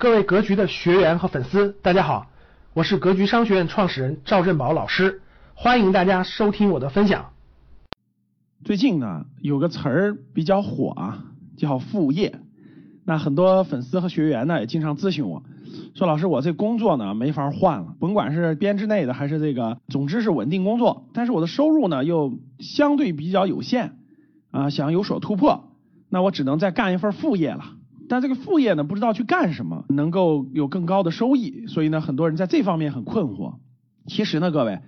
各位格局的学员和粉丝，大家好，我是格局商学院创始人赵振宝老师，欢迎大家收听我的分享。最近呢，有个词儿比较火啊，叫副业。那很多粉丝和学员呢，也经常咨询我，说老师，我这工作呢没法换了，甭管是编制内的还是这个，总之是稳定工作，但是我的收入呢又相对比较有限啊，想有所突破，那我只能再干一份副业了。但这个副业呢，不知道去干什么能够有更高的收益，所以呢，很多人在这方面很困惑。其实呢，各位，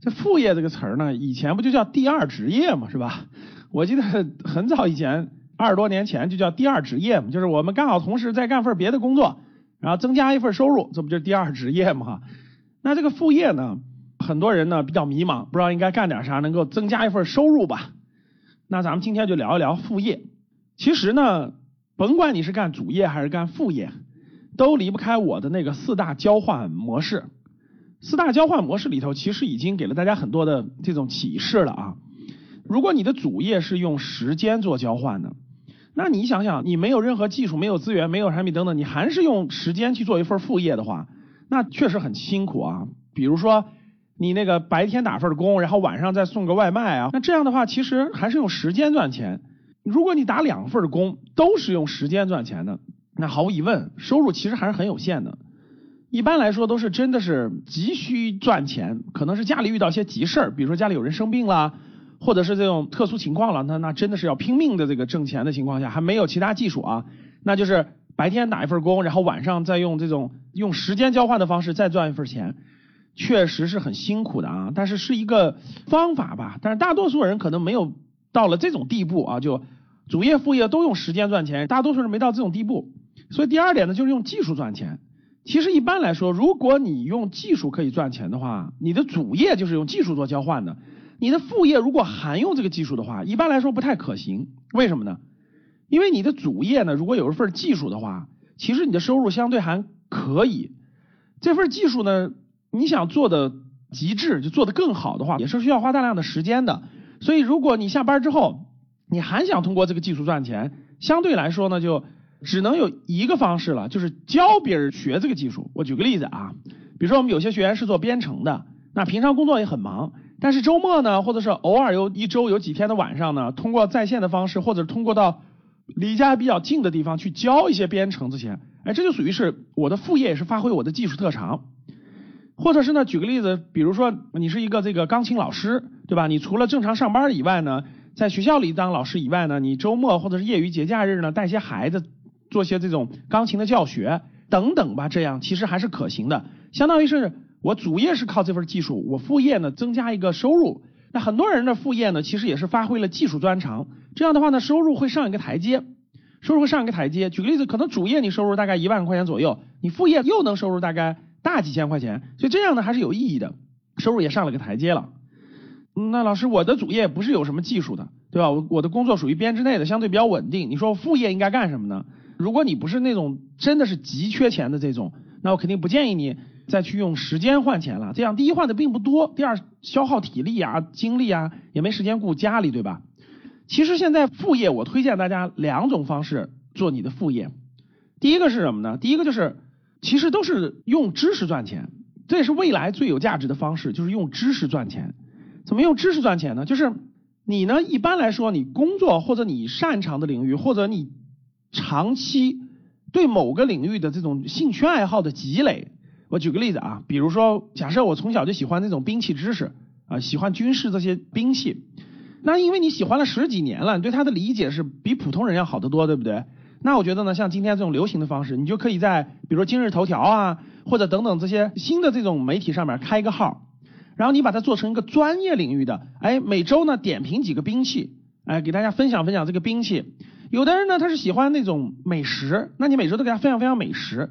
这副业这个词儿呢，以前不就叫第二职业嘛，是吧？我记得很早以前，二十多年前就叫第二职业嘛，就是我们刚好同时在干份别的工作，然后增加一份收入，这不就是第二职业嘛？那这个副业呢，很多人呢比较迷茫，不知道应该干点啥能够增加一份收入吧？那咱们今天就聊一聊副业。其实呢。甭管你是干主业还是干副业，都离不开我的那个四大交换模式。四大交换模式里头，其实已经给了大家很多的这种启示了啊。如果你的主业是用时间做交换的，那你想想，你没有任何技术、没有资源、没有产品等等，你还是用时间去做一份副业的话，那确实很辛苦啊。比如说，你那个白天打份工，然后晚上再送个外卖啊，那这样的话，其实还是用时间赚钱。如果你打两份工都是用时间赚钱的，那毫无疑问收入其实还是很有限的。一般来说都是真的是急需赚钱，可能是家里遇到些急事儿，比如说家里有人生病了，或者是这种特殊情况了，那那真的是要拼命的这个挣钱的情况下，还没有其他技术啊，那就是白天打一份工，然后晚上再用这种用时间交换的方式再赚一份钱，确实是很辛苦的啊。但是是一个方法吧，但是大多数人可能没有到了这种地步啊，就。主业副业都用时间赚钱，大多数人没到这种地步。所以第二点呢，就是用技术赚钱。其实一般来说，如果你用技术可以赚钱的话，你的主业就是用技术做交换的。你的副业如果还用这个技术的话，一般来说不太可行。为什么呢？因为你的主业呢，如果有一份技术的话，其实你的收入相对还可以。这份技术呢，你想做的极致，就做的更好的话，也是需要花大量的时间的。所以如果你下班之后，你还想通过这个技术赚钱，相对来说呢，就只能有一个方式了，就是教别人学这个技术。我举个例子啊，比如说我们有些学员是做编程的，那平常工作也很忙，但是周末呢，或者是偶尔有一周有几天的晚上呢，通过在线的方式，或者通过到离家比较近的地方去教一些编程这些，哎，这就属于是我的副业，也是发挥我的技术特长。或者是呢，举个例子，比如说你是一个这个钢琴老师，对吧？你除了正常上班以外呢？在学校里当老师以外呢，你周末或者是业余节假日呢，带些孩子做些这种钢琴的教学等等吧，这样其实还是可行的。相当于是我主业是靠这份技术，我副业呢增加一个收入。那很多人的副业呢，其实也是发挥了技术专长，这样的话呢，收入会上一个台阶，收入会上一个台阶。举个例子，可能主业你收入大概一万块钱左右，你副业又能收入大概大几千块钱，所以这样呢还是有意义的，收入也上了个台阶了。那老师，我的主业不是有什么技术的，对吧？我我的工作属于编制内的，相对比较稳定。你说副业应该干什么呢？如果你不是那种真的是急缺钱的这种，那我肯定不建议你再去用时间换钱了。这样第一换的并不多，第二消耗体力啊、精力啊，也没时间顾家里，对吧？其实现在副业我推荐大家两种方式做你的副业。第一个是什么呢？第一个就是其实都是用知识赚钱，这也是未来最有价值的方式，就是用知识赚钱。怎么用知识赚钱呢？就是你呢，一般来说，你工作或者你擅长的领域，或者你长期对某个领域的这种兴趣爱好的积累。我举个例子啊，比如说，假设我从小就喜欢那种兵器知识啊，喜欢军事这些兵器，那因为你喜欢了十几年了，你对它的理解是比普通人要好得多，对不对？那我觉得呢，像今天这种流行的方式，你就可以在比如说今日头条啊，或者等等这些新的这种媒体上面开一个号。然后你把它做成一个专业领域的，哎，每周呢点评几个兵器，哎，给大家分享分享这个兵器。有的人呢他是喜欢那种美食，那你每周都给他分享分享美食。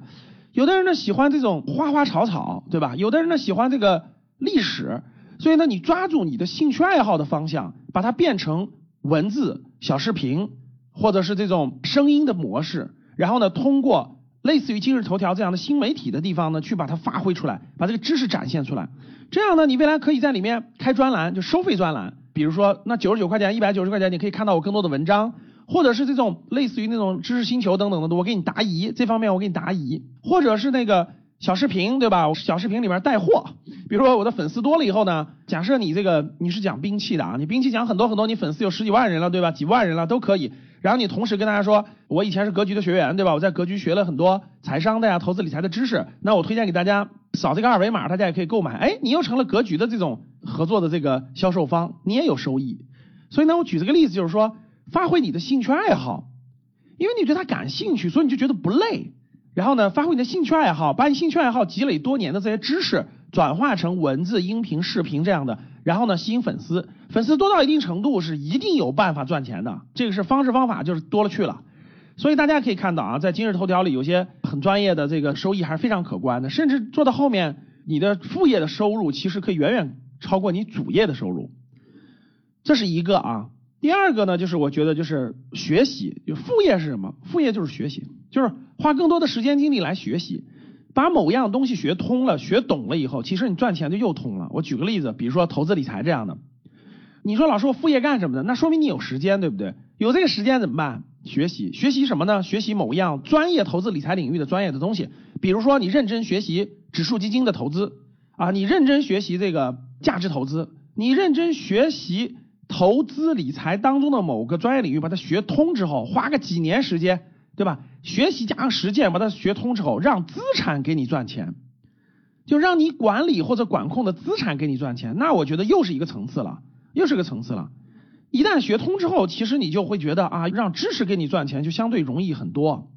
有的人呢喜欢这种花花草草，对吧？有的人呢喜欢这个历史，所以呢你抓住你的兴趣爱好的方向，把它变成文字、小视频或者是这种声音的模式，然后呢通过类似于今日头条这样的新媒体的地方呢去把它发挥出来，把这个知识展现出来。这样呢，你未来可以在里面开专栏，就收费专栏。比如说，那九十九块钱、一百九十块钱，你可以看到我更多的文章，或者是这种类似于那种知识星球等等的，我给你答疑，这方面我给你答疑，或者是那个小视频，对吧？小视频里面带货，比如说我的粉丝多了以后呢，假设你这个你是讲兵器的啊，你兵器讲很多很多，你粉丝有十几万人了，对吧？几万人了都可以。然后你同时跟大家说，我以前是格局的学员，对吧？我在格局学了很多财商的呀、投资理财的知识，那我推荐给大家扫这个二维码，大家也可以购买。哎，你又成了格局的这种合作的这个销售方，你也有收益。所以呢，我举这个例子就是说，发挥你的兴趣爱好，因为你对它感兴趣，所以你就觉得不累。然后呢，发挥你的兴趣爱好，把你兴趣爱好积累多年的这些知识转化成文字、音频、视频这样的，然后呢，吸引粉丝。粉丝多到一定程度是一定有办法赚钱的，这个是方式方法就是多了去了。所以大家可以看到啊，在今日头条里有些很专业的这个收益还是非常可观的，甚至做到后面，你的副业的收入其实可以远远超过你主业的收入。这是一个啊。第二个呢，就是我觉得就是学习，就副业是什么？副业就是学习，就是花更多的时间精力来学习，把某样东西学通了、学懂了以后，其实你赚钱就又通了。我举个例子，比如说投资理财这样的，你说老师我副业干什么的？那说明你有时间，对不对？有这个时间怎么办？学习，学习什么呢？学习某样专业投资理财领域的专业的东西，比如说你认真学习指数基金的投资啊，你认真学习这个价值投资，你认真学习。投资理财当中的某个专业领域，把它学通之后，花个几年时间，对吧？学习加上实践，把它学通之后，让资产给你赚钱，就让你管理或者管控的资产给你赚钱，那我觉得又是一个层次了，又是个层次了。一旦学通之后，其实你就会觉得啊，让知识给你赚钱就相对容易很多。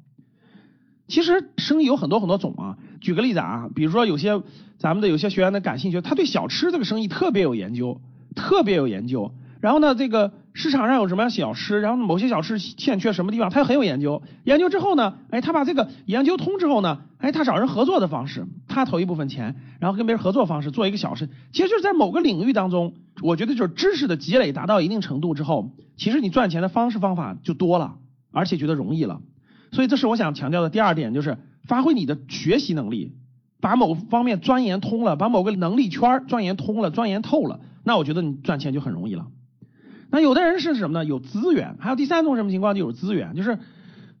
其实生意有很多很多种啊，举个例子啊，比如说有些咱们的有些学员的感兴趣，他对小吃这个生意特别有研究，特别有研究。然后呢，这个市场上有什么样小吃，然后某些小吃欠缺什么地方，他很有研究。研究之后呢，哎，他把这个研究通之后呢，哎，他找人合作的方式，他投一部分钱，然后跟别人合作方式做一个小事，其实就是在某个领域当中，我觉得就是知识的积累达到一定程度之后，其实你赚钱的方式方法就多了，而且觉得容易了。所以这是我想强调的第二点，就是发挥你的学习能力，把某方面钻研通了，把某个能力圈钻研通了、钻研透了，那我觉得你赚钱就很容易了。那有的人是什么呢？有资源，还有第三种什么情况？就有资源，就是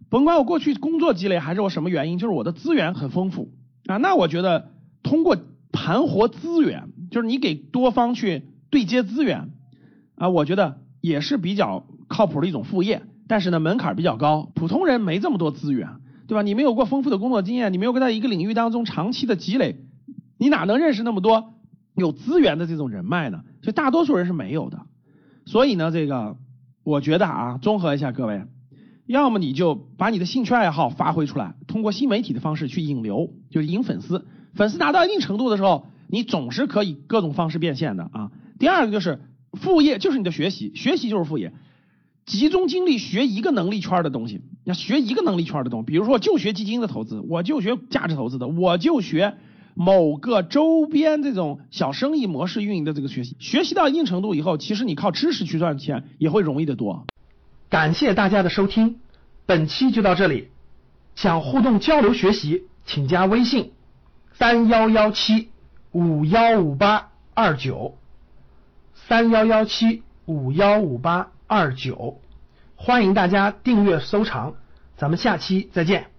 甭管我过去工作积累还是我什么原因，就是我的资源很丰富啊。那我觉得通过盘活资源，就是你给多方去对接资源啊，我觉得也是比较靠谱的一种副业。但是呢，门槛比较高，普通人没这么多资源，对吧？你没有过丰富的工作经验，你没有在一个领域当中长期的积累，你哪能认识那么多有资源的这种人脉呢？所以大多数人是没有的。所以呢，这个我觉得啊，综合一下各位，要么你就把你的兴趣爱好发挥出来，通过新媒体的方式去引流，就是引粉丝。粉丝达到一定程度的时候，你总是可以各种方式变现的啊。第二个就是副业，就是你的学习，学习就是副业，集中精力学一个能力圈的东西，要学一个能力圈的东西，比如说就学基金的投资，我就学价值投资的，我就学。某个周边这种小生意模式运营的这个学习，学习到一定程度以后，其实你靠知识去赚钱也会容易得多。感谢大家的收听，本期就到这里。想互动交流学习，请加微信三幺幺七五幺五八二九三幺幺七五幺五八二九，欢迎大家订阅收藏，咱们下期再见。